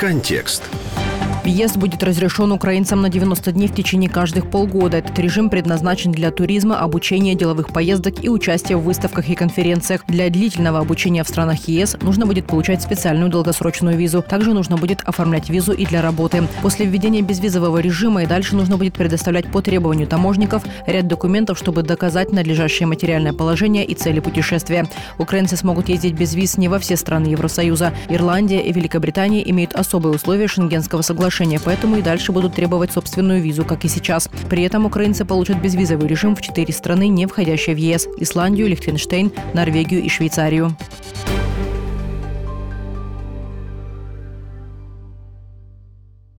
Контекст. Въезд будет разрешен украинцам на 90 дней в течение каждых полгода. Этот режим предназначен для туризма, обучения, деловых поездок и участия в выставках и конференциях. Для длительного обучения в странах ЕС нужно будет получать специальную долгосрочную визу. Также нужно будет оформлять визу и для работы. После введения безвизового режима и дальше нужно будет предоставлять по требованию таможников ряд документов, чтобы доказать надлежащее материальное положение и цели путешествия. Украинцы смогут ездить без виз не во все страны Евросоюза. Ирландия и Великобритания имеют особые условия Шенгенского соглашения соглашения, поэтому и дальше будут требовать собственную визу, как и сейчас. При этом украинцы получат безвизовый режим в четыре страны, не входящие в ЕС – Исландию, Лихтенштейн, Норвегию и Швейцарию.